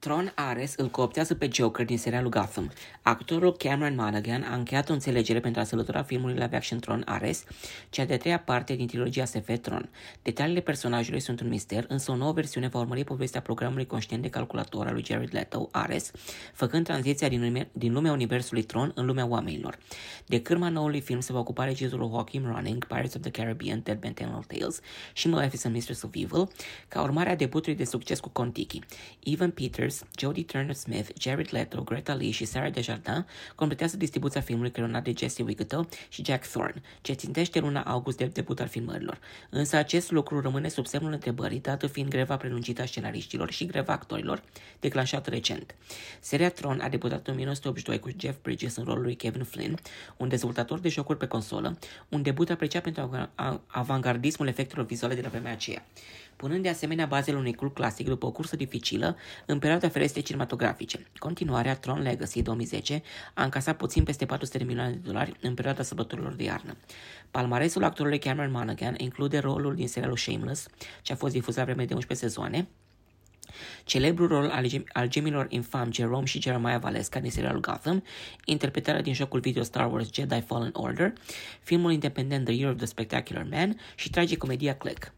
Tron Ares îl cooptează pe Joker din serialul Gotham. Actorul Cameron Monaghan a încheiat o înțelegere pentru a sălătura filmului live action Tron Ares, cea de-a treia parte din trilogia SF Tron. Detaliile personajului sunt un mister, însă o nouă versiune va urmări povestea programului conștient de calculator al lui Jared Leto, Ares, făcând tranziția din, lume, din lumea universului Tron în lumea oamenilor. De cârma noului film se va ocupa regizorul Joaquin Running, Pirates of the Caribbean, Dead Man Tell Tales și Maleficent Mistress of Evil, ca urmare a debutului de succes cu Contiki. Evan Peters Spears, Jodie Turner-Smith, Jared Leto, Greta Lee și Sarah Desjardins completează distribuția filmului creionat de Jesse Wigetel și Jack Thorne, ce țintește luna august de debut al filmărilor. Însă acest lucru rămâne sub semnul întrebării, dată fiind greva prelungită a scenariștilor și greva actorilor, declanșată recent. Seria Tron a debutat în 1982 cu Jeff Bridges în rolul lui Kevin Flynn, un dezvoltator de jocuri pe consolă, un debut apreciat pentru avangardismul efectelor vizuale de la vremea aceea punând de asemenea bazele unui cult clasic după o cursă dificilă în perioada fereste cinematografice. Continuarea Tron Legacy 2010 a încasat puțin peste 400 de milioane de dolari în perioada sărbătorilor de iarnă. Palmaresul actorului Cameron Monaghan include rolul din serialul Shameless, ce a fost difuzat vreme de 11 sezoane, Celebrul rol al, gem- al gemilor infam Jerome și Jeremiah Valesca din serialul Gotham, interpretarea din jocul video Star Wars Jedi Fallen Order, filmul independent The Year of the Spectacular Man și tragicomedia Click.